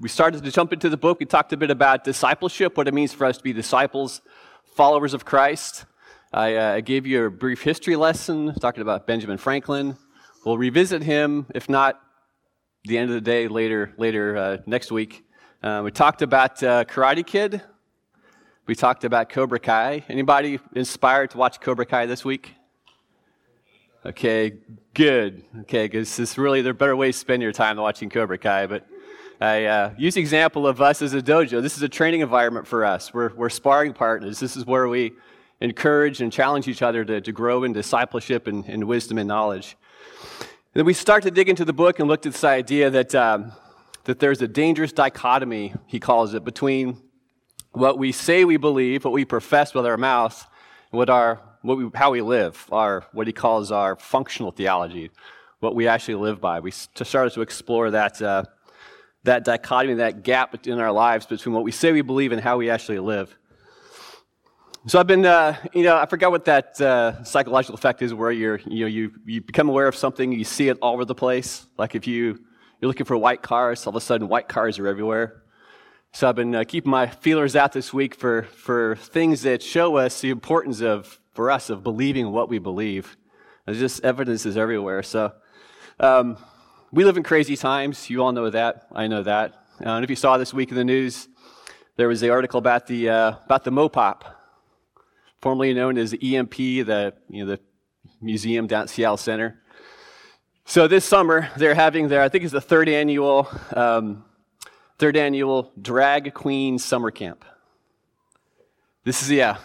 we started to jump into the book. We talked a bit about discipleship, what it means for us to be disciples, followers of Christ. I, uh, gave you a brief history lesson talking about Benjamin Franklin. We'll revisit him, if not the end of the day, later, later uh, next week. Uh, we talked about uh, Karate Kid. We talked about Cobra Kai. Anybody inspired to watch Cobra Kai this week? Okay, good. Okay, because this really there are better ways to spend your time than watching Cobra Kai. But I uh, use the example of us as a dojo. This is a training environment for us. We're, we're sparring partners. This is where we encourage and challenge each other to, to grow in discipleship and, and wisdom and knowledge. And then we start to dig into the book and looked at this idea that, um, that there's a dangerous dichotomy, he calls it, between what we say we believe, what we profess with our mouth, and what our, what we, how we live, our, what he calls our functional theology, what we actually live by. We started to explore that, uh, that dichotomy, that gap in our lives between what we say we believe and how we actually live. So I've been, uh, you know, I forgot what that uh, psychological effect is, where you're, you know, you, you become aware of something, you see it all over the place. Like if you you're looking for white cars, all of a sudden white cars are everywhere. So I've been uh, keeping my feelers out this week for for things that show us the importance of for us of believing what we believe. There's just evidence is everywhere. So um, we live in crazy times. You all know that. I know that. Uh, and if you saw this week in the news, there was the article about the uh, about the Mopop formerly known as the EMP, the, you know, the museum down at Seattle Center. So this summer, they're having their, I think it's the third annual, um, third annual Drag Queen Summer Camp. This is, yeah,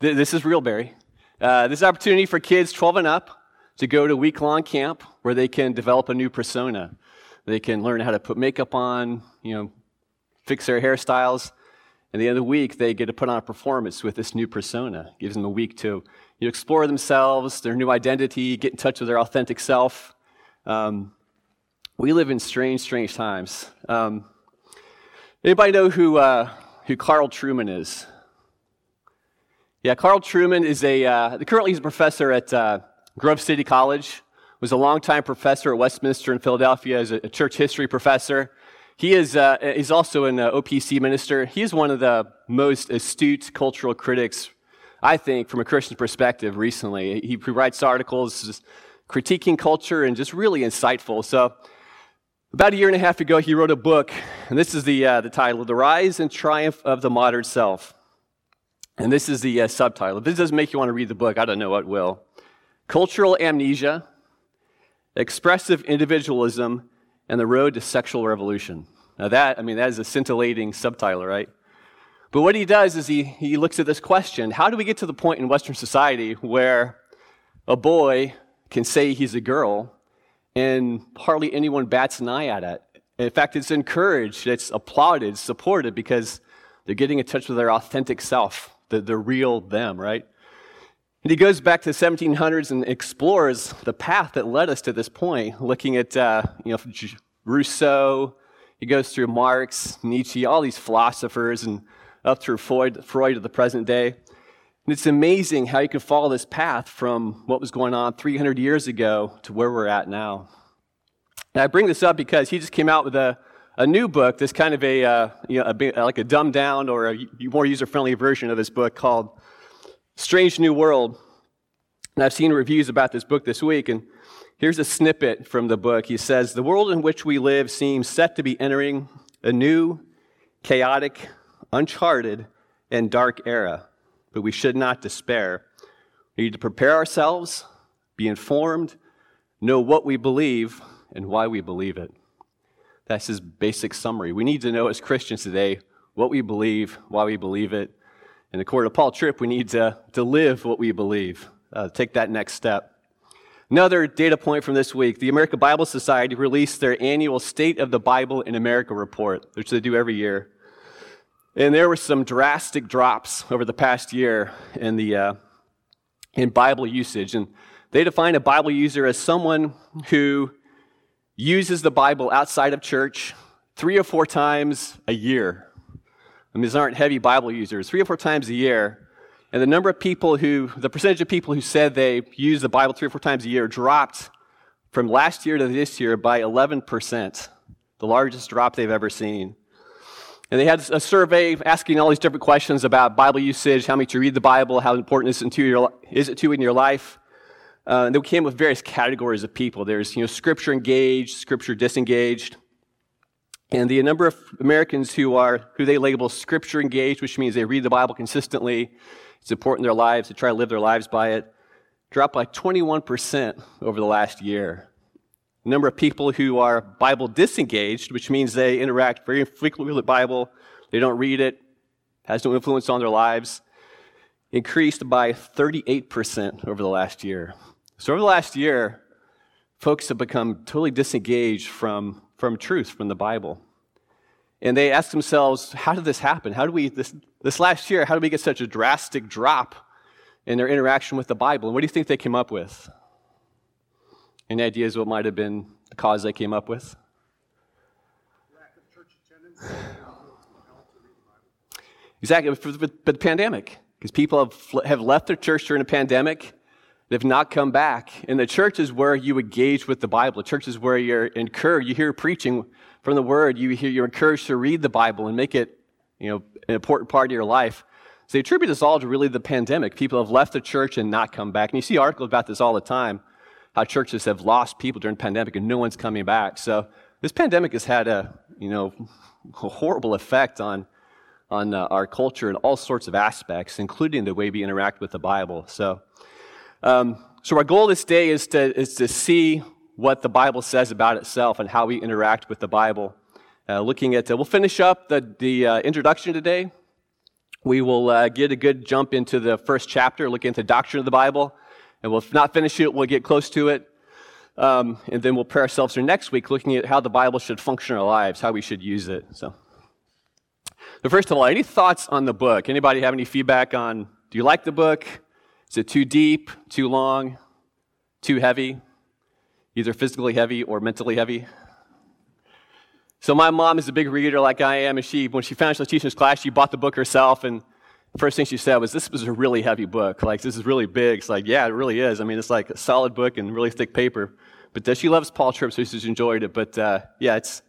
th- this is real, Barry. Uh, this is opportunity for kids 12 and up to go to week long camp where they can develop a new persona. They can learn how to put makeup on, you know, fix their hairstyles, and at the end of the week, they get to put on a performance with this new persona. It gives them a week to you know, explore themselves, their new identity, get in touch with their authentic self. Um, we live in strange, strange times. Um, anybody know who, uh, who Carl Trueman is? Yeah, Carl Trueman is a, uh, currently he's a professor at uh, Grove City College, was a longtime professor at Westminster in Philadelphia as a, church history professor. He is uh, he's also an uh, OPC minister. He is one of the most astute cultural critics, I think, from a Christian perspective recently. He writes articles critiquing culture and just really insightful. So, about a year and a half ago, he wrote a book, and this is the, uh, the title The Rise and Triumph of the Modern Self. And this is the uh, subtitle. If this doesn't make you want to read the book, I don't know what will. Cultural Amnesia, Expressive Individualism, and the Road to Sexual Revolution. Now, that, I mean, that is a scintillating subtitle, right? But what he does is he, he looks at this question how do we get to the point in Western society where a boy can say he's a girl and hardly anyone bats an eye at it? In fact, it's encouraged, it's applauded, supported because they're getting in touch with their authentic self, the, the real them, right? And he goes back to the 1700s and explores the path that led us to this point, looking at uh, you know, Rousseau, he goes through Marx, Nietzsche, all these philosophers, and up through Freud, Freud of the present day. And it's amazing how you can follow this path from what was going on 300 years ago to where we're at now. And I bring this up because he just came out with a, a new book, this kind of a, uh, you know, a, like a dumbed down or a more user friendly version of his book called Strange New World. And I've seen reviews about this book this week, and Here's a snippet from the book. He says The world in which we live seems set to be entering a new, chaotic, uncharted, and dark era, but we should not despair. We need to prepare ourselves, be informed, know what we believe, and why we believe it. That's his basic summary. We need to know as Christians today what we believe, why we believe it. And according to Paul Tripp, we need to, to live what we believe, uh, take that next step. Another data point from this week the American Bible Society released their annual State of the Bible in America report, which they do every year. And there were some drastic drops over the past year in, the, uh, in Bible usage. And they define a Bible user as someone who uses the Bible outside of church three or four times a year. I mean, these aren't heavy Bible users. Three or four times a year and the number of people who, the percentage of people who said they use the Bible three or four times a year dropped from last year to this year by 11%, the largest drop they've ever seen. And they had a survey asking all these different questions about Bible usage, how much you read the Bible, how important is it to, your, is it to in your life. Uh, and they came with various categories of people. There's, you know, scripture engaged, scripture disengaged. And the number of Americans who are, who they label scripture engaged, which means they read the Bible consistently, it's important in their lives, they try to live their lives by it, dropped by 21% over the last year. The number of people who are Bible disengaged, which means they interact very frequently with the Bible, they don't read it, has no influence on their lives, increased by 38% over the last year. So, over the last year, folks have become totally disengaged from, from truth, from the Bible. And they ask themselves, how did this happen? How do we, this, this last year, how did we get such a drastic drop in their interaction with the Bible? And what do you think they came up with? Any ideas what might have been the cause they came up with? Lack of church attendance. Exactly, but the pandemic, because people have, have left their church during a pandemic They've not come back. And the church is where you engage with the Bible. The church is where you're encouraged. You hear preaching from the Word. You hear, you're encouraged to read the Bible and make it, you know, an important part of your life. So they attribute this all to really the pandemic. People have left the church and not come back. And you see articles about this all the time, how churches have lost people during the pandemic and no one's coming back. So this pandemic has had a, you know, a horrible effect on, on uh, our culture in all sorts of aspects, including the way we interact with the Bible. So um, so, our goal this day is to, is to see what the Bible says about itself and how we interact with the Bible. Uh, looking at, uh, we'll finish up the, the uh, introduction today. We will uh, get a good jump into the first chapter, looking at the doctrine of the Bible. And we'll not finish it, we'll get close to it. Um, and then we'll prepare ourselves for next week, looking at how the Bible should function in our lives, how we should use it. So, but first of all, any thoughts on the book? Anybody have any feedback on? Do you like the book? Is it too deep, too long, too heavy? Either physically heavy or mentally heavy? So my mom is a big reader like I am, and she, when she finished the teaching class, she bought the book herself, and the first thing she said was, this was a really heavy book. Like, this is really big. It's like, yeah, it really is. I mean, it's like a solid book and really thick paper. But uh, she loves Paul Tripp, so she's enjoyed it. But uh, yeah, it's,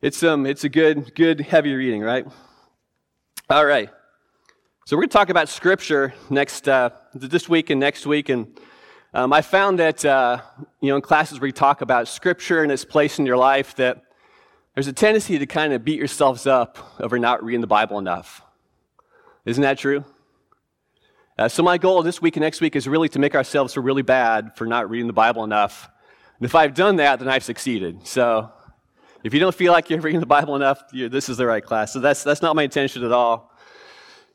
it's, um, it's a good, good, heavy reading, right? All right. So we're going to talk about Scripture next uh, this week and next week, and um, I found that uh, you know in classes where you talk about Scripture and its place in your life, that there's a tendency to kind of beat yourselves up over not reading the Bible enough. Isn't that true? Uh, so my goal this week and next week is really to make ourselves feel really bad for not reading the Bible enough. And if I've done that, then I've succeeded. So if you don't feel like you're reading the Bible enough, this is the right class. So that's that's not my intention at all.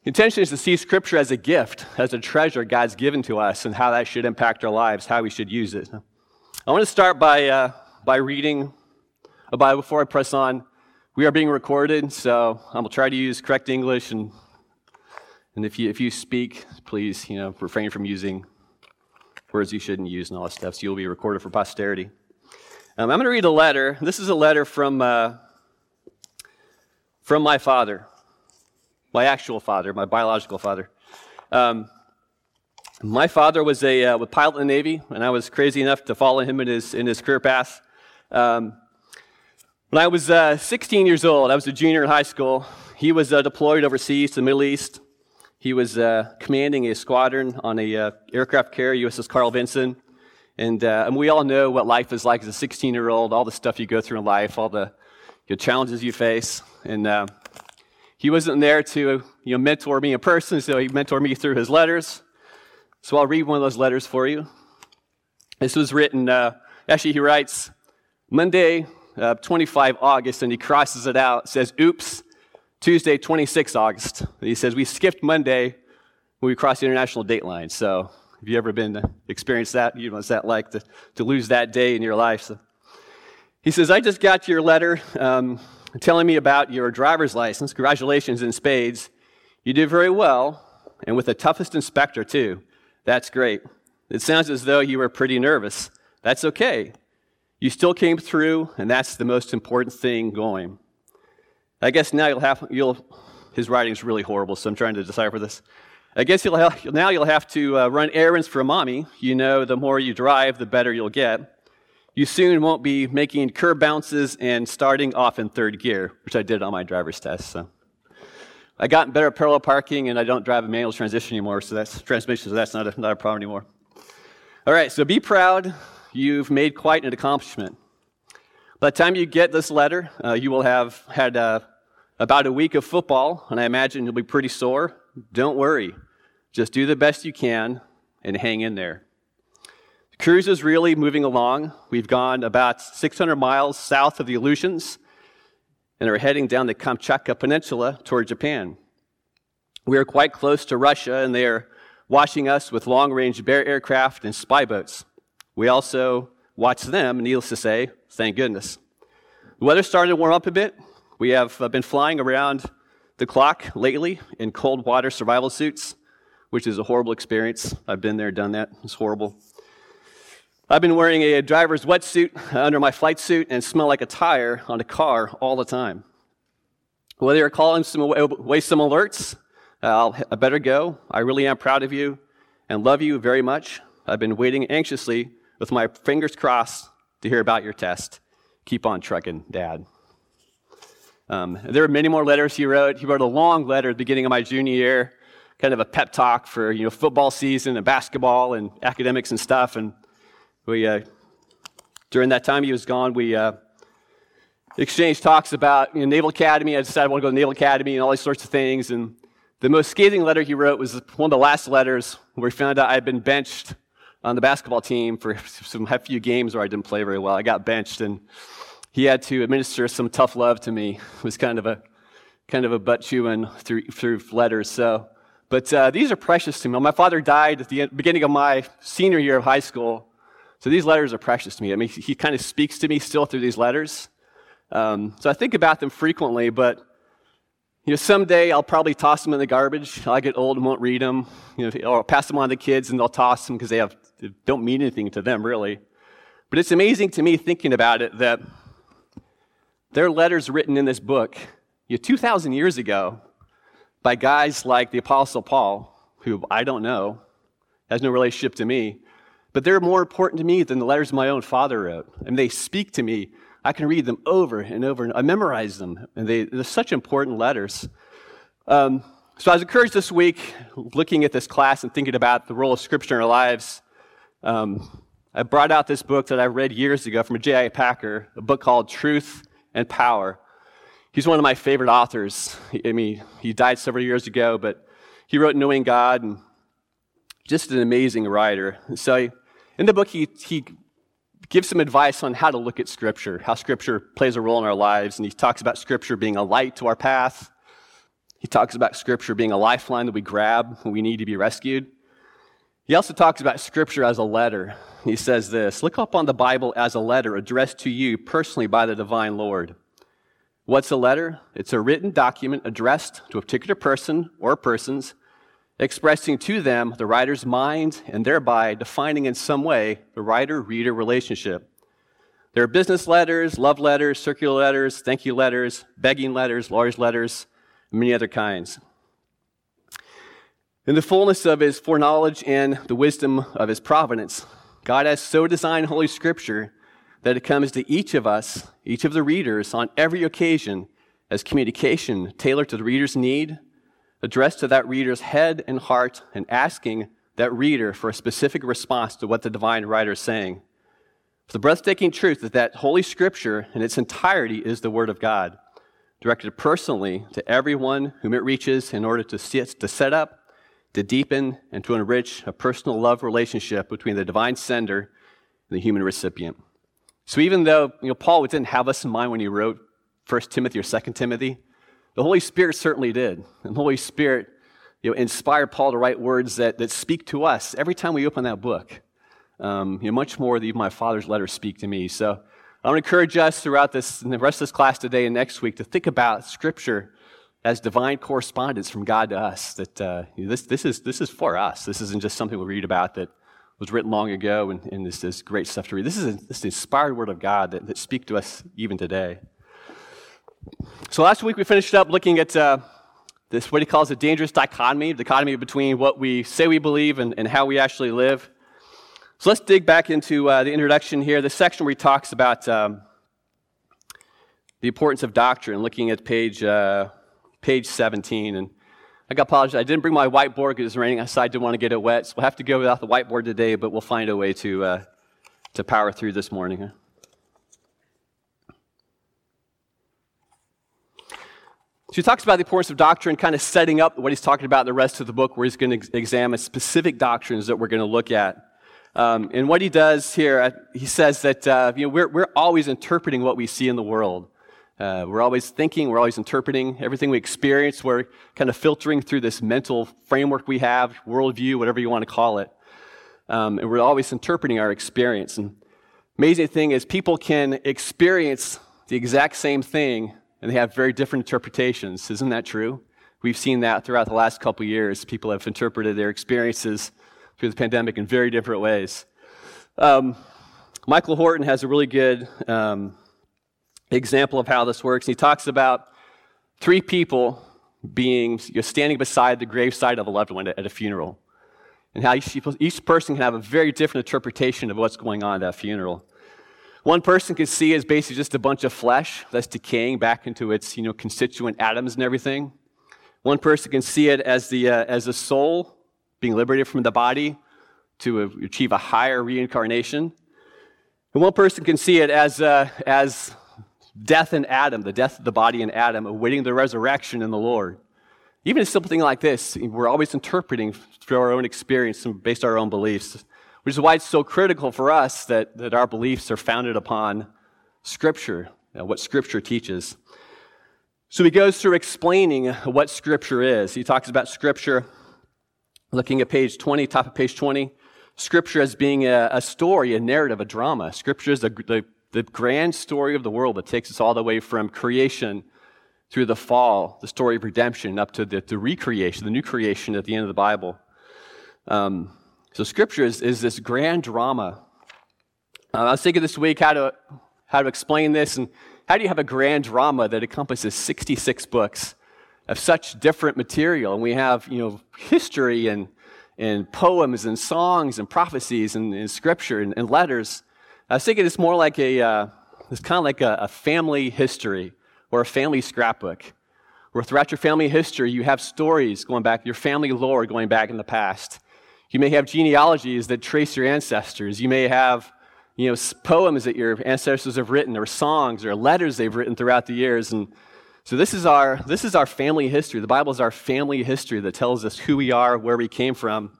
The intention is to see Scripture as a gift, as a treasure God's given to us, and how that should impact our lives, how we should use it. I want to start by, uh, by reading a Bible before I press on. We are being recorded, so I'm going to try to use correct English, and, and if, you, if you speak, please you know, refrain from using words you shouldn't use and all that stuff, so you'll be recorded for posterity. Um, I'm going to read a letter. This is a letter from, uh, from my father my actual father, my biological father. Um, my father was a uh, pilot in the Navy, and I was crazy enough to follow him in his, in his career path. Um, when I was uh, 16 years old, I was a junior in high school. He was uh, deployed overseas to the Middle East. He was uh, commanding a squadron on a uh, aircraft carrier, USS Carl Vinson. And, uh, and, we all know what life is like as a 16 year old, all the stuff you go through in life, all the challenges you face. And he wasn't there to you know, mentor me in person, so he mentored me through his letters. So I'll read one of those letters for you. This was written, uh, actually, he writes Monday, uh, 25 August, and he crosses it out. says, Oops, Tuesday, 26 August. He says, We skipped Monday when we crossed the international date line. So have you ever been uh, experienced that? You know, what's that like to, to lose that day in your life? So, he says, I just got your letter. Um, telling me about your driver's license. Congratulations in spades. You did very well, and with the toughest inspector, too. That's great. It sounds as though you were pretty nervous. That's okay. You still came through, and that's the most important thing going. I guess now you'll have, you'll, his writing's really horrible, so I'm trying to decipher this. I guess you'll have, now you'll have to uh, run errands for mommy. You know, the more you drive, the better you'll get. You soon won't be making curb bounces and starting off in third gear, which I did on my driver's test. So I got better at parallel parking, and I don't drive a manual transmission anymore. So that's transmission. So that's not a, not a problem anymore. All right. So be proud. You've made quite an accomplishment. By the time you get this letter, uh, you will have had uh, about a week of football, and I imagine you'll be pretty sore. Don't worry. Just do the best you can and hang in there. Cruise is really moving along. We've gone about 600 miles south of the Aleutians and are heading down the Kamchatka Peninsula toward Japan. We are quite close to Russia, and they are watching us with long range Bear aircraft and spy boats. We also watch them, needless to say, thank goodness. The weather started to warm up a bit. We have uh, been flying around the clock lately in cold water survival suits, which is a horrible experience. I've been there, done that. It's horrible. I've been wearing a driver's wetsuit under my flight suit and smell like a tire on a car all the time. Whether you're calling some away some alerts, I'll, I better go. I really am proud of you and love you very much. I've been waiting anxiously with my fingers crossed to hear about your test. Keep on trucking, Dad. Um, there are many more letters he wrote. He wrote a long letter at the beginning of my junior year, kind of a pep talk for you know football season and basketball and academics and stuff. And we, uh, during that time he was gone, we uh, exchanged talks about you know, Naval Academy. I decided I want to go to Naval Academy and all these sorts of things. And the most scathing letter he wrote was one of the last letters where he found out I had been benched on the basketball team for some a few games where I didn't play very well. I got benched, and he had to administer some tough love to me. It was kind of a kind of a butt chewing through through letters. So, but uh, these are precious to me. My father died at the beginning of my senior year of high school, so these letters are precious to me. I mean, he kind of speaks to me still through these letters. Um, so I think about them frequently, but you know, someday I'll probably toss them in the garbage. I'll get old and won't read them. You know, or I'll pass them on to kids and they'll toss them because they have they don't mean anything to them really. But it's amazing to me thinking about it that there are letters written in this book, you know, 2,000 years ago, by guys like the Apostle Paul, who I don't know, has no relationship to me, but they're more important to me than the letters my own father wrote. And they speak to me. I can read them over and over, and I memorize them, and they, they're such important letters. Um, so I was encouraged this week, looking at this class and thinking about the role of Scripture in our lives. Um, I brought out this book that I read years ago from J.I. Packer, a book called Truth and Power. He's one of my favorite authors. I mean, he died several years ago, but he wrote Knowing God, and just an amazing writer. So in the book, he, he gives some advice on how to look at Scripture, how Scripture plays a role in our lives. And he talks about Scripture being a light to our path. He talks about Scripture being a lifeline that we grab when we need to be rescued. He also talks about Scripture as a letter. He says this Look up on the Bible as a letter addressed to you personally by the divine Lord. What's a letter? It's a written document addressed to a particular person or persons expressing to them the writer's mind and thereby defining in some way the writer reader relationship. There are business letters, love letters, circular letters, thank you letters, begging letters, lawyer's letters, and many other kinds. In the fullness of his foreknowledge and the wisdom of his providence, God has so designed Holy Scripture that it comes to each of us, each of the readers, on every occasion as communication tailored to the reader's need addressed to that reader's head and heart and asking that reader for a specific response to what the divine writer is saying. for The breathtaking truth is that Holy Scripture in its entirety is the Word of God, directed personally to everyone whom it reaches in order to, to set up, to deepen, and to enrich a personal love relationship between the divine sender and the human recipient. So even though you know, Paul didn't have us in mind when he wrote 1 Timothy or 2 Timothy, the Holy Spirit certainly did. And the Holy Spirit you know, inspired Paul to write words that, that speak to us every time we open that book. Um, you know, much more than even my father's letters speak to me. So I want to encourage us throughout this and the rest of this class today and next week to think about Scripture as divine correspondence from God to us. That uh, you know, this, this, is, this is for us. This isn't just something we read about that was written long ago and, and this is great stuff to read. This is this inspired word of God that, that speak to us even today. So last week we finished up looking at uh, this, what he calls a dangerous dichotomy, the dichotomy between what we say we believe and, and how we actually live. So let's dig back into uh, the introduction here, the section where he talks about um, the importance of doctrine, looking at page, uh, page 17. And I got apologize. I didn't bring my whiteboard because it's raining outside. Didn't want to get it wet. So we'll have to go without the whiteboard today, but we'll find a way to, uh, to power through this morning. So he talks about the importance of doctrine, kind of setting up what he's talking about in the rest of the book, where he's going to examine specific doctrines that we're going to look at. Um, and what he does here, uh, he says that uh, you know, we're, we're always interpreting what we see in the world. Uh, we're always thinking, we're always interpreting everything we experience. We're kind of filtering through this mental framework we have, worldview, whatever you want to call it. Um, and we're always interpreting our experience. And amazing thing is, people can experience the exact same thing, and they have very different interpretations. Isn't that true? We've seen that throughout the last couple years. People have interpreted their experiences through the pandemic in very different ways. Um, Michael Horton has a really good um, example of how this works. He talks about three people being you're standing beside the graveside of a loved one at a funeral, and how each person can have a very different interpretation of what's going on at that funeral. One person can see as basically just a bunch of flesh that's decaying back into its you know, constituent atoms and everything. One person can see it as, the, uh, as a soul being liberated from the body to achieve a higher reincarnation. And one person can see it as, uh, as death in Adam, the death of the body in Adam, awaiting the resurrection in the Lord. Even a simple thing like this, we're always interpreting through our own experience and based on our own beliefs, which is why it's so critical for us that, that our beliefs are founded upon Scripture, you know, what Scripture teaches. So he goes through explaining what Scripture is. He talks about Scripture, looking at page 20, top of page 20. Scripture as being a, a story, a narrative, a drama. Scripture is the, the the grand story of the world that takes us all the way from creation through the fall, the story of redemption, up to the, the recreation, the new creation at the end of the Bible. Um, so, Scripture is, is this grand drama. Uh, I was thinking this week how to, how to explain this, and how do you have a grand drama that encompasses 66 books of such different material? And we have, you know, history and, and poems and songs and prophecies and, and scripture and, and letters. I was thinking it's more like a, uh, it's kind of like a, a family history or a family scrapbook, where throughout your family history, you have stories going back, your family lore going back in the past. You may have genealogies that trace your ancestors. You may have you know, poems that your ancestors have written, or songs, or letters they've written throughout the years. And so this is our this is our family history. The Bible is our family history that tells us who we are, where we came from,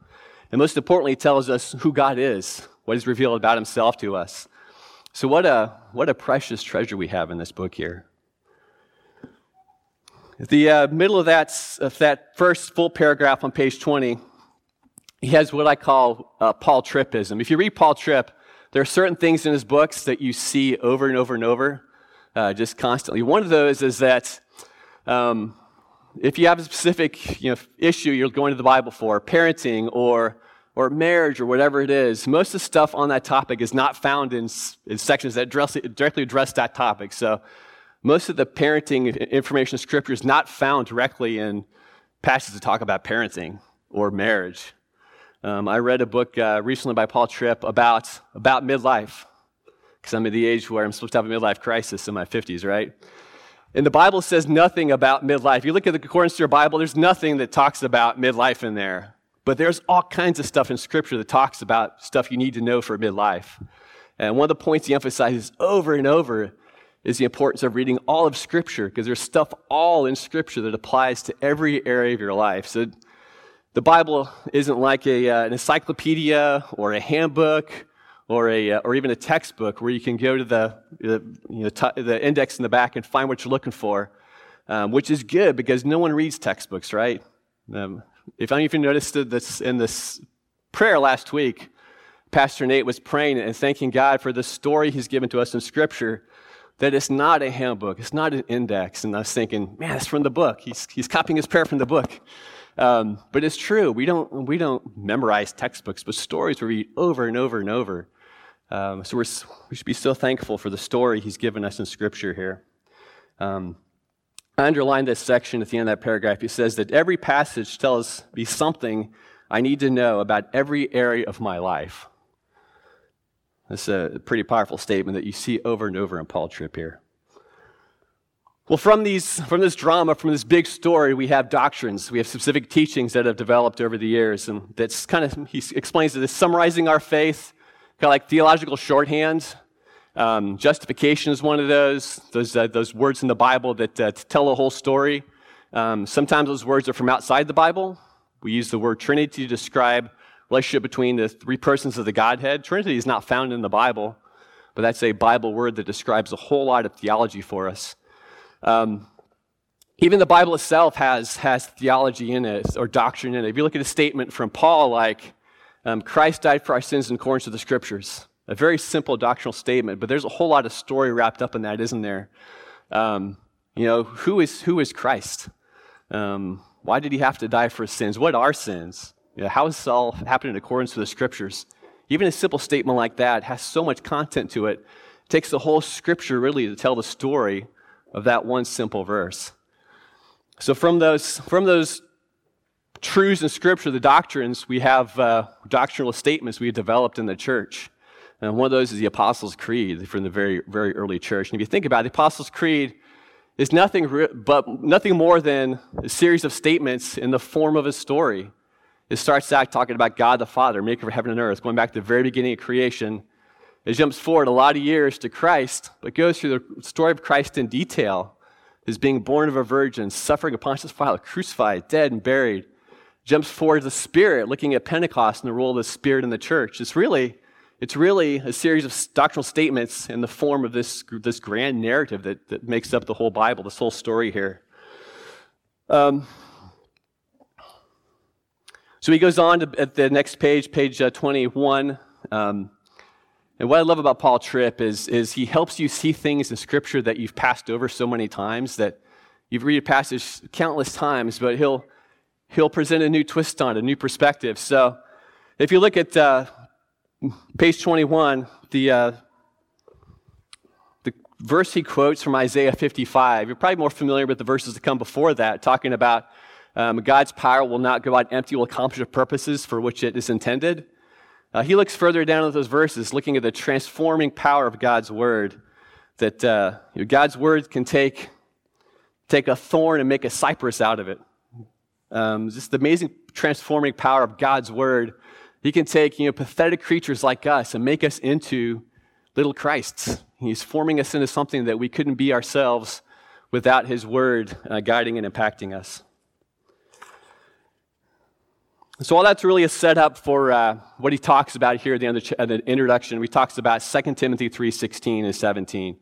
and most importantly, tells us who God is what He's revealed about Himself to us. So, what a, what a precious treasure we have in this book here. At the uh, middle of that, of that first full paragraph on page 20, he has what I call uh, Paul Trippism. If you read Paul Tripp, there are certain things in his books that you see over and over and over, uh, just constantly. One of those is that um, if you have a specific you know, issue you're going to the Bible for, parenting or or marriage or whatever it is, most of the stuff on that topic is not found in, in sections that directly address that topic. So most of the parenting information in Scripture is not found directly in passages that talk about parenting or marriage. Um, I read a book uh, recently by Paul Tripp about, about midlife, because I'm at the age where I'm supposed to have a midlife crisis in my 50s, right? And the Bible says nothing about midlife. You look at the concordance to your Bible, there's nothing that talks about midlife in there. But there's all kinds of stuff in Scripture that talks about stuff you need to know for midlife. And one of the points he emphasizes over and over is the importance of reading all of Scripture, because there's stuff all in Scripture that applies to every area of your life. So the Bible isn't like a, uh, an encyclopedia or a handbook or, a, uh, or even a textbook where you can go to the, the, you know, t- the index in the back and find what you're looking for, um, which is good because no one reads textbooks, right? Um, if any of you noticed this in this prayer last week, Pastor Nate was praying and thanking God for the story he's given to us in Scripture, that it's not a handbook, it's not an index. And I was thinking, man, it's from the book. He's, he's copying his prayer from the book. Um, but it's true. We don't, we don't memorize textbooks, but stories we read over and over and over. Um, so we should be so thankful for the story he's given us in Scripture here. Um, I underlined this section at the end of that paragraph. He says that every passage tells me something I need to know about every area of my life. That's a pretty powerful statement that you see over and over in Paul Tripp here. Well, from, these, from this drama, from this big story, we have doctrines. We have specific teachings that have developed over the years. And that's kind of, he explains that it's summarizing our faith, kind of like theological shorthand. Um, justification is one of those, those, uh, those words in the Bible that uh, tell a whole story. Um, sometimes those words are from outside the Bible. We use the word Trinity to describe relationship between the three persons of the Godhead. Trinity is not found in the Bible, but that's a Bible word that describes a whole lot of theology for us. Um, even the Bible itself has, has theology in it or doctrine in it. If you look at a statement from Paul like, um, Christ died for our sins in accordance with the scriptures, a very simple doctrinal statement, but there's a whole lot of story wrapped up in that, isn't there? Um, you know, who is, who is Christ? Um, why did he have to die for his sins? What are sins? You know, how is all happening in accordance with the scriptures? Even a simple statement like that has so much content to it. It takes the whole scripture really to tell the story of that one simple verse. So from those, from those truths in Scripture, the doctrines, we have uh, doctrinal statements we have developed in the church. And one of those is the Apostles' Creed from the very, very early church. And if you think about it, the Apostles' Creed is nothing re- but nothing more than a series of statements in the form of a story. It starts out talking about God the Father, maker of heaven and earth, going back to the very beginning of creation, it jumps forward a lot of years to Christ, but goes through the story of Christ in detail. His being born of a virgin, suffering a Pontius Pilate, crucified, dead, and buried. Jumps forward to the Spirit, looking at Pentecost and the role of the Spirit in the church. It's really, it's really a series of doctrinal statements in the form of this, this grand narrative that, that makes up the whole Bible, this whole story here. Um, so he goes on to, at the next page, page uh, 21. Um, and what I love about Paul Tripp is, is he helps you see things in Scripture that you've passed over so many times that you've read a passage countless times, but he'll, he'll present a new twist on it, a new perspective. So if you look at uh, page 21, the, uh, the verse he quotes from Isaiah 55, you're probably more familiar with the verses that come before that, talking about um, God's power will not go out empty, will accomplish the purposes for which it is intended. Uh, he looks further down at those verses, looking at the transforming power of God's word. That uh, God's word can take, take a thorn and make a cypress out of it. Um, just the amazing transforming power of God's word. He can take you know, pathetic creatures like us and make us into little Christs. He's forming us into something that we couldn't be ourselves without His word uh, guiding and impacting us. So all that's really a setup for uh, what he talks about here at the end of the, ch- the introduction. He talks about 2 Timothy 3.16 and 17.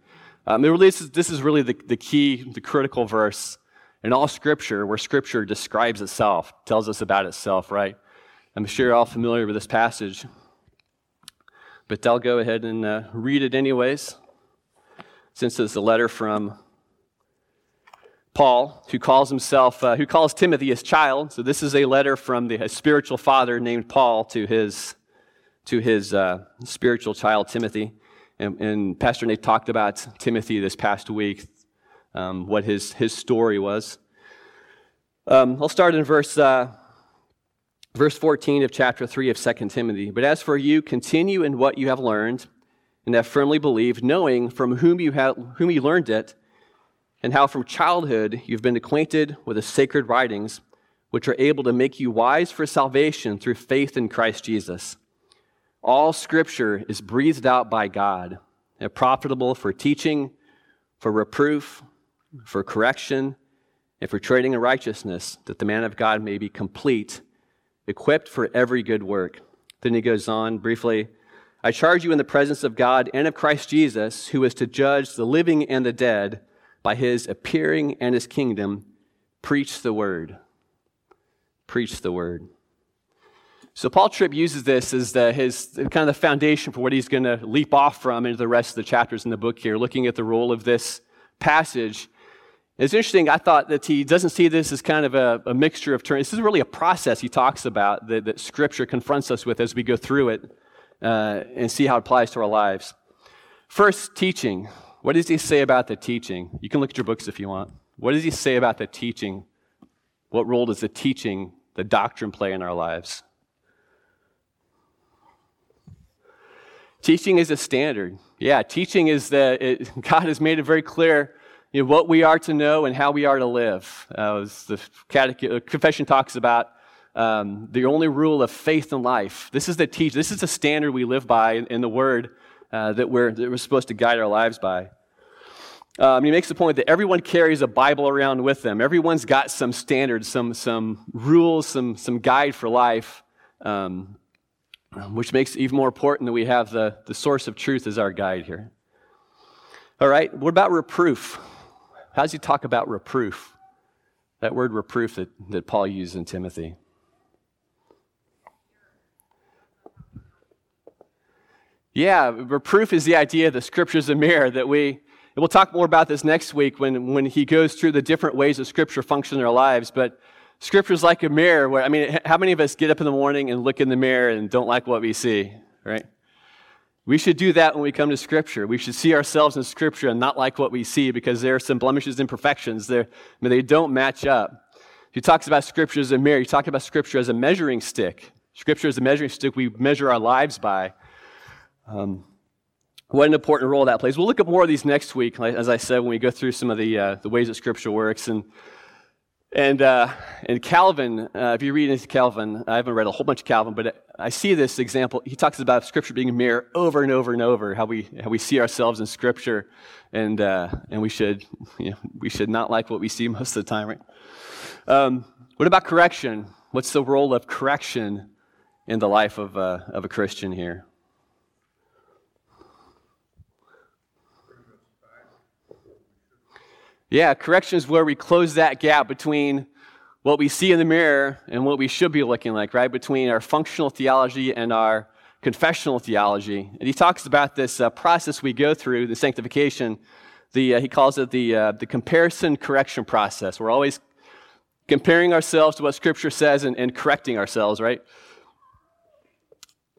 Um, really, is, this is really the, the key, the critical verse in all Scripture where Scripture describes itself, tells us about itself, right? I'm sure you're all familiar with this passage. But I'll go ahead and uh, read it anyways, since it's a letter from Paul, who calls himself, uh, who calls Timothy his child. So this is a letter from the, spiritual father named Paul to his, to his uh, spiritual child Timothy. And, and, Pastor Nate talked about Timothy this past week, um, what his, his story was. Um, I'll start in verse, uh, verse 14 of chapter 3 of 2 Timothy. But as for you, continue in what you have learned and have firmly believed, knowing from whom you, have, whom you learned it and how from childhood you've been acquainted with the sacred writings, which are able to make you wise for salvation through faith in Christ Jesus. All scripture is breathed out by God and profitable for teaching, for reproof, for correction, and for training in righteousness, that the man of God may be complete, equipped for every good work. Then he goes on briefly I charge you in the presence of God and of Christ Jesus, who is to judge the living and the dead by his appearing and his kingdom, preach the word. Preach the word. So Paul Tripp uses this as the, his kind of the foundation for what he's going to leap off from into the rest of the chapters in the book here, looking at the role of this passage. It's interesting, I thought that he doesn't see this as kind of a, a mixture of terms. This is really a process he talks about that, that Scripture confronts us with as we go through it uh, and see how it applies to our lives. First, teaching. What does he say about the teaching? You can look at your books if you want. What does he say about the teaching? What role does the teaching, the doctrine, play in our lives? Teaching is a standard. Yeah, teaching is the, it, God has made it very clear you know, what we are to know and how we are to live. Uh, the uh, confession talks about um, the only rule of faith in life. This is the teach. This is the standard we live by in, in the Word uh, that, we're, that we're supposed to guide our lives by. Um, he makes the point that everyone carries a Bible around with them. Everyone's got some standards, some, some rules, some, some guide for life, um, which makes it even more important that we have the, the source of truth as our guide here. All right, what about reproof? How does he talk about reproof? That word reproof that, that Paul used in Timothy. Yeah, reproof is the idea the scripture's a mirror that we, and we'll talk more about this next week when, when he goes through the different ways that Scripture functions in our lives. But Scripture is like a mirror where, I mean, how many of us get up in the morning and look in the mirror and don't like what we see, right? We should do that when we come to Scripture. We should see ourselves in Scripture and not like what we see because there are some blemishes and imperfections there. I mean, they don't match up. He talks about Scripture as a mirror. He talks about Scripture as a measuring stick. Scripture is a measuring stick we measure our lives by. Um, what an important role that plays. We'll look at more of these next week, as I said, when we go through some of the, uh, the ways that Scripture works. And, and, uh, and Calvin, uh, if you read into Calvin, I haven't read a whole bunch of Calvin, but I see this example. He talks about Scripture being a mirror over and over and over, how we, how we see ourselves in Scripture, and, uh, and we, should, you know, we should not like what we see most of the time, right? Um, what about correction? What's the role of correction in the life of, uh, of a Christian here? Yeah, correction is where we close that gap between what we see in the mirror and what we should be looking like, right? Between our functional theology and our confessional theology. And he talks about this uh, process we go through, the sanctification. The, uh, he calls it the, uh, the comparison correction process. We're always comparing ourselves to what Scripture says and, and correcting ourselves, right?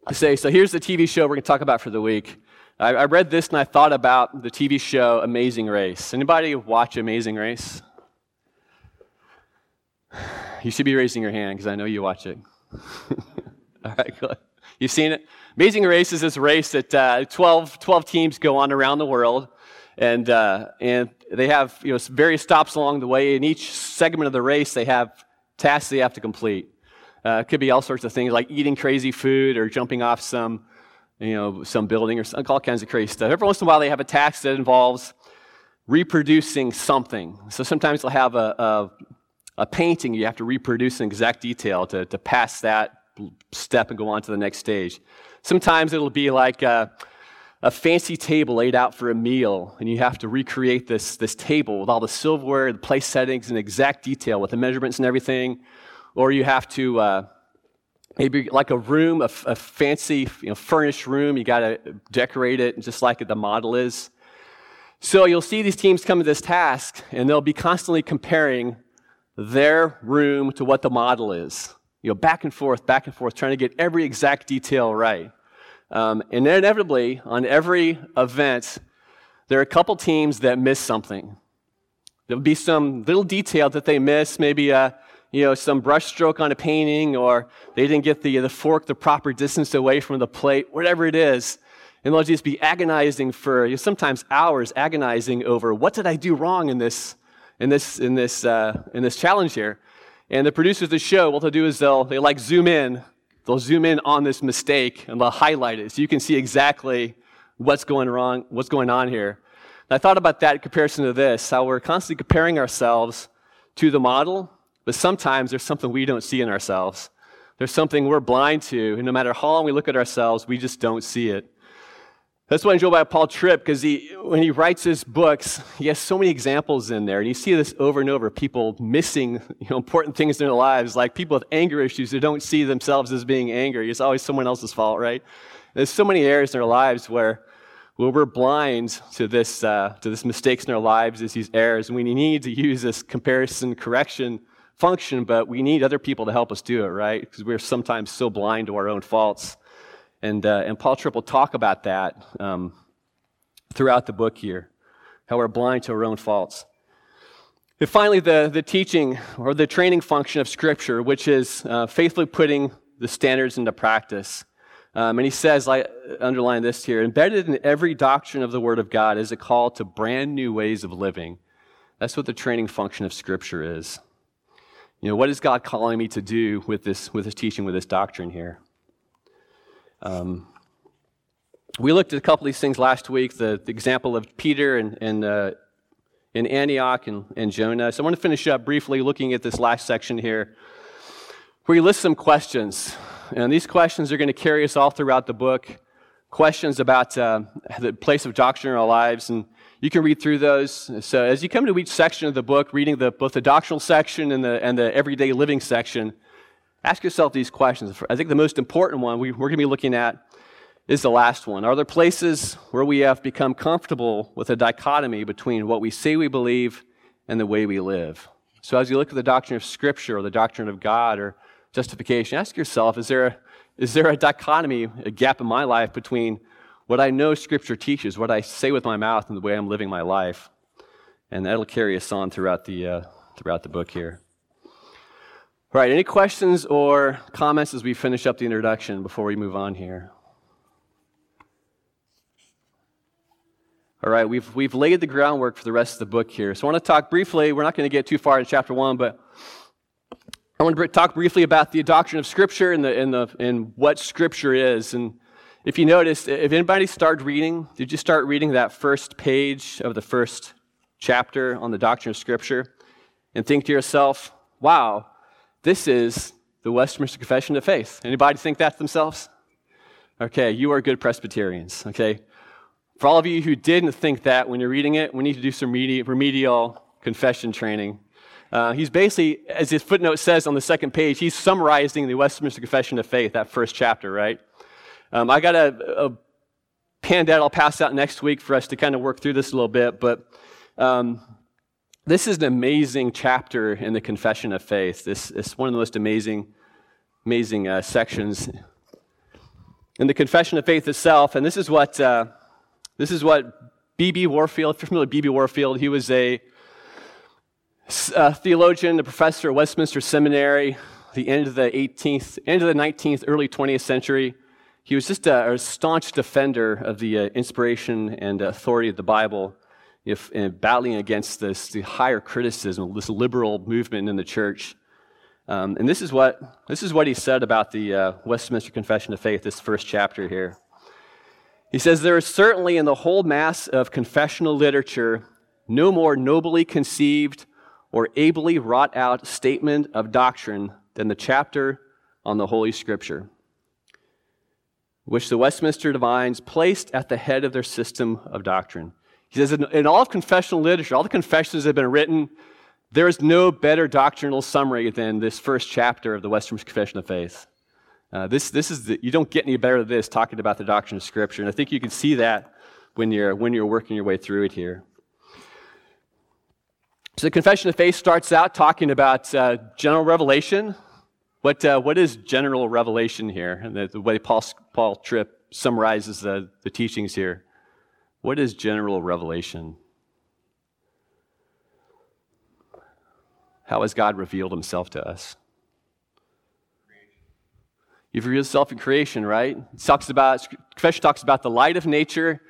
I say, so here's the TV show we're going to talk about for the week. I, I read this and I thought about the TV show Amazing Race. Anybody watch Amazing Race? You should be raising your hand because I know you watch it. All right, good. You've seen it? Amazing Race is this race that uh, 12, 12 teams go on around the world, and, uh, and they have you know, various stops along the way. In each segment of the race, they have tasks they have to complete. Uh, it could be all sorts of things like eating crazy food or jumping off some you know, some building or all kinds of crazy stuff. Every once in a while, they have a task that involves reproducing something. So sometimes they'll have a, a, a painting you have to reproduce in exact detail to, to pass that step and go on to the next stage. Sometimes it'll be like a, a fancy table laid out for a meal, and you have to recreate this, this table with all the silverware, the place settings, in exact detail with the measurements and everything. Or you have to uh, maybe like a room, a, a fancy you know, furnished room. You got to decorate it just like the model is. So you'll see these teams come to this task, and they'll be constantly comparing their room to what the model is. You know, back and forth, back and forth, trying to get every exact detail right. Um, and inevitably, on every event, there are a couple teams that miss something. There'll be some little detail that they miss, maybe a, you know, some brushstroke on a painting, or they didn't get the, the fork the proper distance away from the plate, whatever it is. And they'll just be agonizing for you know, sometimes hours, agonizing over what did I do wrong in this, in this, in this, uh, in this challenge here. And the producers of the show, what they'll do is they'll they like zoom in. They'll zoom in on this mistake and they'll highlight it so you can see exactly what's going wrong, what's going on here. And I thought about that in comparison to this, how we're constantly comparing ourselves to the model but sometimes there's something we don't see in ourselves. There's something we're blind to, and no matter how long we look at ourselves, we just don't see it. That's why I enjoy about Paul Tripp, because he, when he writes his books, he has so many examples in there, and you see this over and over, people missing you know, important things in their lives, like people with anger issues who don't see themselves as being angry. It's always someone else's fault, right? There's so many areas in our lives where, where we're blind to this, uh, to this mistakes in our lives, these errors, and we need to use this comparison correction function, but we need other people to help us do it, right? Because we're sometimes so blind to our own faults. And, uh, and Paul Tripp will talk about that um, throughout the book here, how we're blind to our own faults. And finally, the, the teaching or the training function of Scripture, which is uh, faithfully putting the standards into practice. Um, and he says, I underline this here embedded in every doctrine of the Word of God is a call to brand new ways of living. That's what the training function of Scripture is. You know, what is God calling me to do with this, with this teaching, with this doctrine here? Um, we looked at a couple of these things last week the, the example of Peter and, and uh, in Antioch and, and Jonah. So I want to finish up briefly looking at this last section here, where he lists some questions. And these questions are going to carry us all throughout the book. Questions about uh, the place of doctrine in our lives. And you can read through those. So as you come to each section of the book, reading the, both the doctrinal section and the, and the everyday living section, ask yourself these questions. I think the most important one we, we're going to be looking at is the last one. Are there places where we have become comfortable with a dichotomy between what we say we believe and the way we live? So, as you look at the doctrine of Scripture or the doctrine of God or justification, ask yourself is there, a, is there a dichotomy, a gap in my life between what I know Scripture teaches, what I say with my mouth, and the way I'm living my life? And that'll carry us on throughout the, uh, throughout the book here. All right, any questions or comments as we finish up the introduction before we move on here? All right, we've, we've laid the groundwork for the rest of the book here. So I want to talk briefly, we're not going to get too far in chapter one, but I want to talk briefly about the doctrine of Scripture and, the, and, the, and what Scripture is. And if you noticed, if anybody started reading, did you start reading that first page of the first chapter on the doctrine of Scripture and think to yourself, wow, this is the Westminster Confession of Faith? Anybody think that themselves? Okay, you are good Presbyterians, okay? For all of you who didn't think that when you're reading it, we need to do some remedial confession training. Uh, he's basically, as his footnote says on the second page, he's summarizing the Westminster Confession of Faith, that first chapter, right? Um, I got a, a handout I'll pass out next week for us to kind of work through this a little bit, but um, this is an amazing chapter in the Confession of Faith. This is one of the most amazing, amazing uh, sections in the Confession of Faith itself, and this is what. Uh, this is what B.B. Warfield, if you're familiar with B.B. Warfield, he was a, a theologian, a professor at Westminster Seminary, the end of the 18th, end of the 19th, early 20th century. He was just a, a staunch defender of the uh, inspiration and authority of the Bible, if, battling against this the higher criticism, this liberal movement in the church. Um, and this is what this is what he said about the uh, Westminster Confession of Faith, this first chapter here. He says, There is certainly in the whole mass of confessional literature no more nobly conceived or ably wrought out statement of doctrine than the chapter on the Holy Scripture, which the Westminster divines placed at the head of their system of doctrine. He says, in, in all of confessional literature, all the confessions that have been written, there is no better doctrinal summary than this first chapter of the Westminster Confession of Faith. Uh, this, this is the, you don't get any better than this talking about the doctrine of Scripture. And I think you can see that when you're, when you're working your way through it here. So the Confession of Faith starts out talking about uh, general revelation. What, uh, what is general revelation here? And the, the way Paul, Paul Tripp summarizes the, the teachings here. What is general revelation? How has God revealed himself to us? You've revealed yourself in creation, right? It talks about, confession talks about the light of nature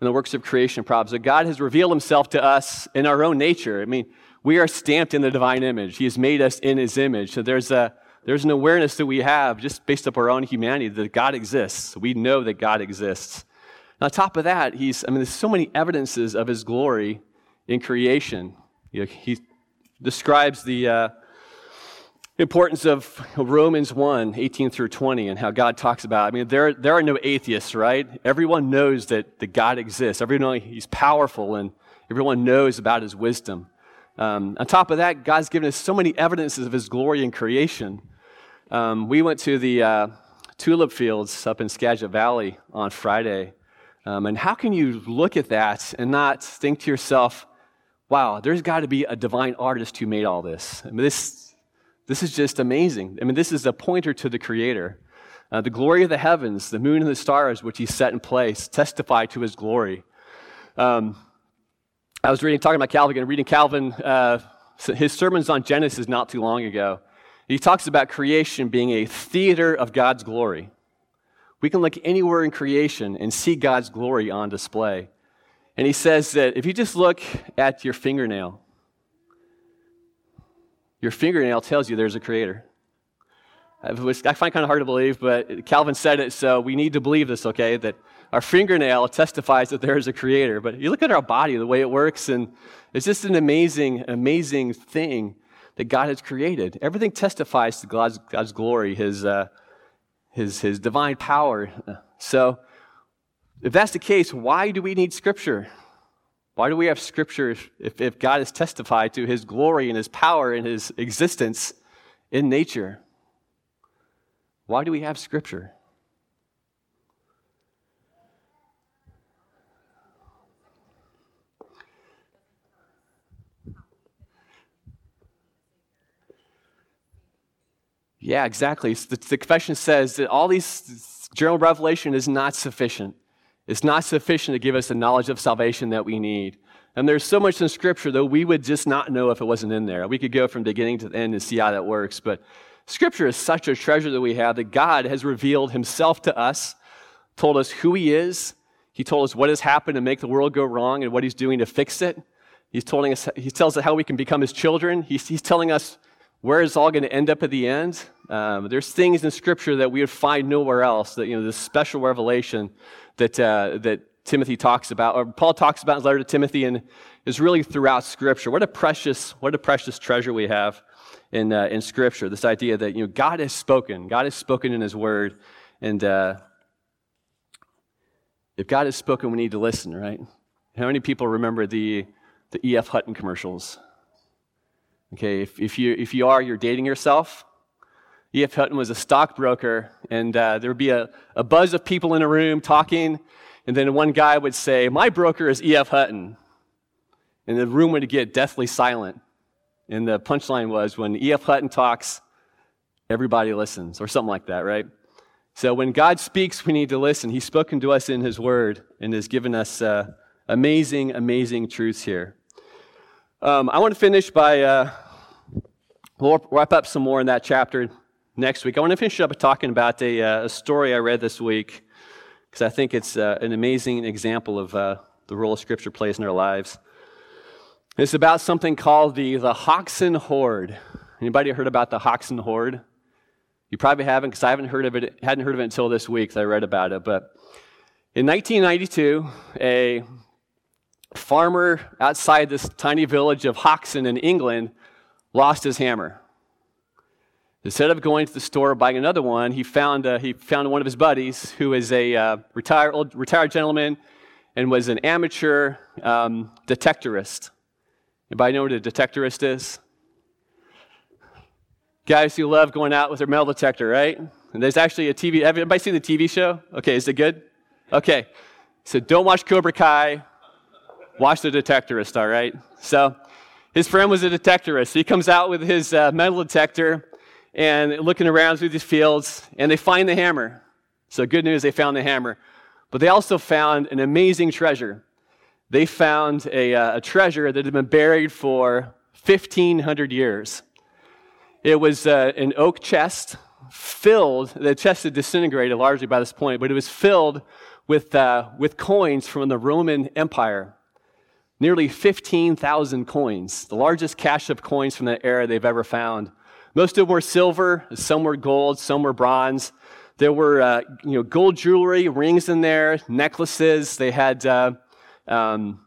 and the works of creation problems. That God has revealed himself to us in our own nature. I mean, we are stamped in the divine image. He has made us in his image. So there's a there's an awareness that we have just based up our own humanity that God exists. We know that God exists. And on top of that, he's I mean, there's so many evidences of his glory in creation. You know, he describes the uh, importance of Romans 1, 18 through 20, and how God talks about. I mean, there, there are no atheists, right? Everyone knows that, that God exists. Everyone he's powerful, and everyone knows about his wisdom. Um, on top of that, God's given us so many evidences of his glory in creation. Um, we went to the uh, tulip fields up in Skagit Valley on Friday. Um, and how can you look at that and not think to yourself, wow, there's got to be a divine artist who made all this? I mean, this, this is just amazing. I mean, this is a pointer to the Creator. Uh, the glory of the heavens, the moon and the stars, which He set in place, testify to His glory. Um, I was reading, talking about Calvin, reading Calvin, uh, his sermons on Genesis not too long ago. He talks about creation being a theater of God's glory. We can look anywhere in creation and see God's glory on display. And he says that if you just look at your fingernail, your fingernail tells you there's a creator. I find kind of hard to believe, but Calvin said it, so we need to believe this, okay? That our fingernail testifies that there is a creator. But you look at our body, the way it works, and it's just an amazing, amazing thing that God has created. Everything testifies to God's, God's glory, his, uh, his, his divine power. So, if that's the case, why do we need Scripture? Why do we have Scripture if, if God has testified to his glory and his power and his existence in nature? Why do we have Scripture? Yeah, exactly. The, the, confession says that all these general revelation is not sufficient. It's not sufficient to give us the knowledge of salvation that we need. And there's so much in Scripture, that we would just not know if it wasn't in there. We could go from beginning to end and see how that works. But Scripture is such a treasure that we have that God has revealed Himself to us, told us who He is. He told us what has happened to make the world go wrong and what He's doing to fix it. He's telling us, He tells us how we can become His children. He's, he's telling us where it's all going to end up at the end. Um, there's things in Scripture that we would find nowhere else. That you know, this special revelation that uh, that Timothy talks about, or Paul talks about in his letter to Timothy, and is really throughout Scripture. What a precious, what a precious treasure we have in uh, in Scripture. This idea that you know God has spoken, God has spoken in His Word, and uh, if God has spoken, we need to listen, right? How many people remember the the E.F. Hutton commercials? Okay, if, if, you, if you are, you're dating yourself. E.F. Hutton was a stockbroker, and uh, there would be a, a buzz of people in a room talking, and then one guy would say, My broker is E.F. Hutton. And the room would get deathly silent. And the punchline was, When E.F. Hutton talks, everybody listens, or something like that, right? So when God speaks, we need to listen. He's spoken to us in His Word and has given us uh, amazing, amazing truths here. Um, I want to finish by, uh, we'll wrap up some more in that chapter next week. I want to finish up talking about a, uh, a story I read this week because I think it's uh, an amazing example of uh, the role Scripture plays in our lives. It's about something called the, the Hoxton Hoard. Anybody heard about the Hoxton Hoard? You probably haven't because I haven't heard of it, hadn't heard of it until this week I read about it. But in 1992, a farmer outside this tiny village of Hoxton in England lost his hammer. Instead of going to the store buying another one, he found, uh, he found one of his buddies who is a uh, retired, old, retired gentleman and was an amateur um, detectorist. Anybody know what a detectorist is? Guys who love going out with their metal detector, right? And there's actually a TV. Have anybody seen the TV show? Okay, is it good? Okay. So don't watch Cobra Kai. Watch the detectorist, all right? So his friend was a detectorist. He comes out with his uh, metal detector and looking around through these fields, and they find the hammer. So good news, they found the hammer. But they also found an amazing treasure. They found a, uh, a treasure that had been buried for 1,500 years. It was uh, an oak chest filled, the chest had disintegrated largely by this point, but it was filled with, uh, with coins from the Roman Empire nearly 15,000 coins, the largest cache of coins from that era they've ever found. Most of them were silver, some were gold, some were bronze. There were uh, you know, gold jewelry, rings in there, necklaces. They had uh, um,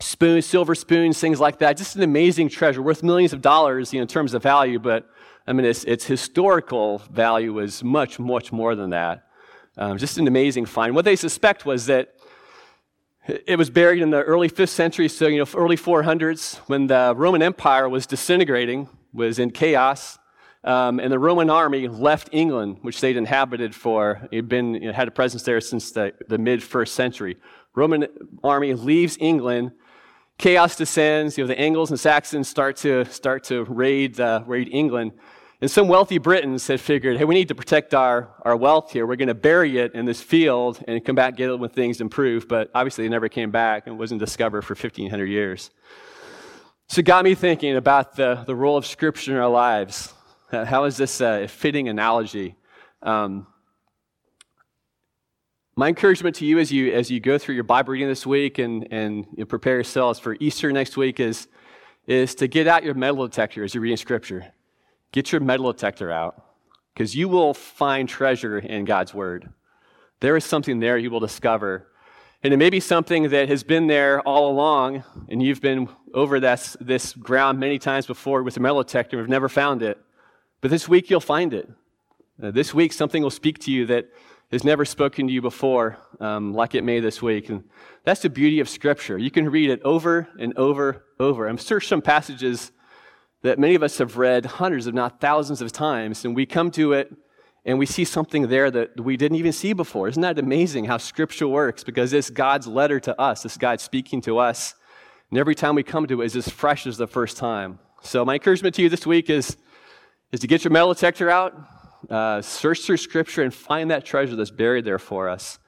spoons, silver spoons, things like that. Just an amazing treasure, worth millions of dollars you know, in terms of value, but I mean, its, its historical value was much, much more than that. Um, just an amazing find. What they suspect was that it was buried in the early 5th century, so you know, early 400s, when the Roman Empire was disintegrating, was in chaos, um, and the Roman army left England, which they'd inhabited for, it been, you know, had a presence there since the, the mid first century. Roman army leaves England, chaos descends, you know, the Angles and Saxons start to, start to raid, uh, raid England, and some wealthy Britons had figured, hey, we need to protect our, our wealth here. We're going to bury it in this field and come back get it when things improve. But obviously, it never came back and wasn't discovered for 1,500 years. So it got me thinking about the, the role of Scripture in our lives. How is this a fitting analogy? Um, my encouragement to you as you as you go through your Bible reading this week and and you prepare yourselves for Easter next week is is to get out your metal detector as you're reading Scripture. Get your metal detector out because you will find treasure in God's Word. There is something there you will discover. And it may be something that has been there all along, and you've been over this, this ground many times before with a metal detector and have never found it. But this week you'll find it. Uh, this week something will speak to you that has never spoken to you before, um, like it may this week. And that's the beauty of Scripture. You can read it over and over, over. I'm sure some passages that many of us have read hundreds, if not thousands of times, and we come to it and we see something there that we didn't even see before. Isn't that amazing how Scripture works? Because it's God's letter to us, it's God speaking to us. And every time we come to it is as fresh as the first time. So, my encouragement to you this week is, is to get your metal detector out, uh, search through Scripture, and find that treasure that's buried there for us.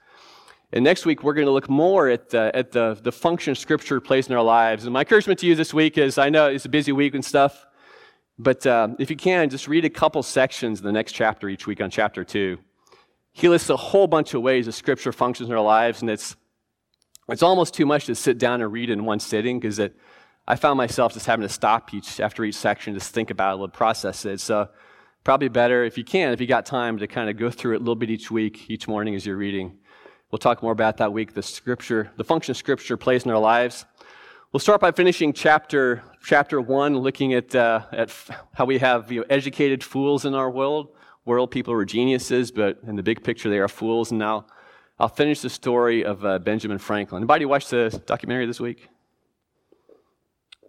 And next week, we're going to look more at, the, at the, the function Scripture plays in our lives. And my encouragement to you this week is I know it's a busy week and stuff, but uh, if you can, just read a couple sections in the next chapter each week on chapter 2. He lists a whole bunch of ways that Scripture functions in our lives, and it's, it's almost too much to sit down and read in one sitting because I found myself just having to stop each after each section, just think about it, process it. So probably better if you can, if you got time to kind of go through it a little bit each week, each morning as you're reading. We'll talk more about that week, the scripture, the function Scripture plays in our lives. We'll start by finishing chapter, chapter one, looking at, uh, at how we have you know, educated fools in our world. World people are geniuses, but in the big picture, they are fools. And now I'll finish the story of uh, Benjamin Franklin. Anybody watch the documentary this week?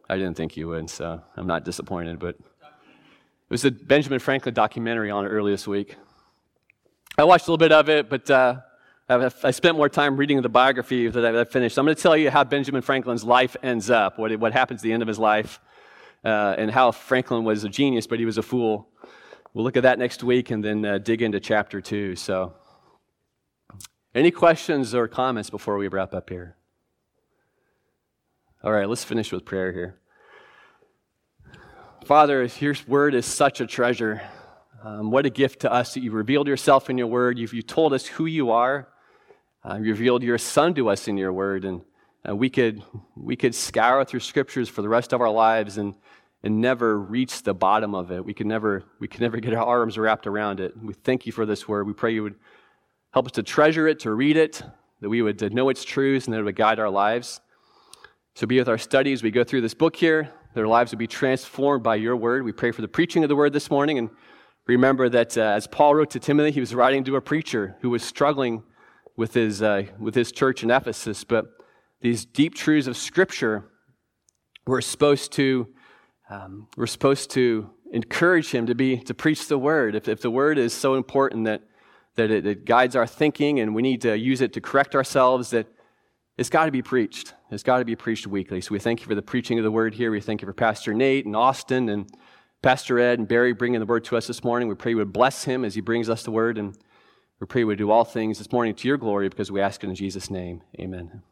I didn't think you would, so I'm not disappointed. But it was the Benjamin Franklin documentary on early this week. I watched a little bit of it, but uh, I spent more time reading the biography that I finished. I'm going to tell you how Benjamin Franklin's life ends up, what, what happens at the end of his life, uh, and how Franklin was a genius, but he was a fool. We'll look at that next week and then uh, dig into chapter two. So, any questions or comments before we wrap up here? All right, let's finish with prayer here. Father, your word is such a treasure. Um, what a gift to us that you revealed yourself in your word. You've, you told us who you are. Uh, revealed your son to us in your word. And uh, we, could, we could scour through scriptures for the rest of our lives and, and never reach the bottom of it. We could never, we could never get our arms wrapped around it. We thank you for this word. We pray you would help us to treasure it, to read it, that we would know its truths, and that it would guide our lives. So be with our studies. We go through this book here. Their lives would be transformed by your word. We pray for the preaching of the word this morning and remember that uh, as Paul wrote to Timothy, he was writing to a preacher who was struggling with his, uh, with his church in Ephesus. But these deep truths of Scripture were supposed to, um, were supposed to encourage him to, be, to preach the Word. If, if the Word is so important that, that it, it guides our thinking and we need to use it to correct ourselves, that it's got to be preached. It's got to be preached weekly. So we thank you for the preaching of the Word here. We thank you for Pastor Nate and Austin and Pastor Ed and Barry bringing the word to us this morning. We pray you would bless him as he brings us the word, and we pray we do all things this morning to your glory because we ask it in Jesus' name. Amen.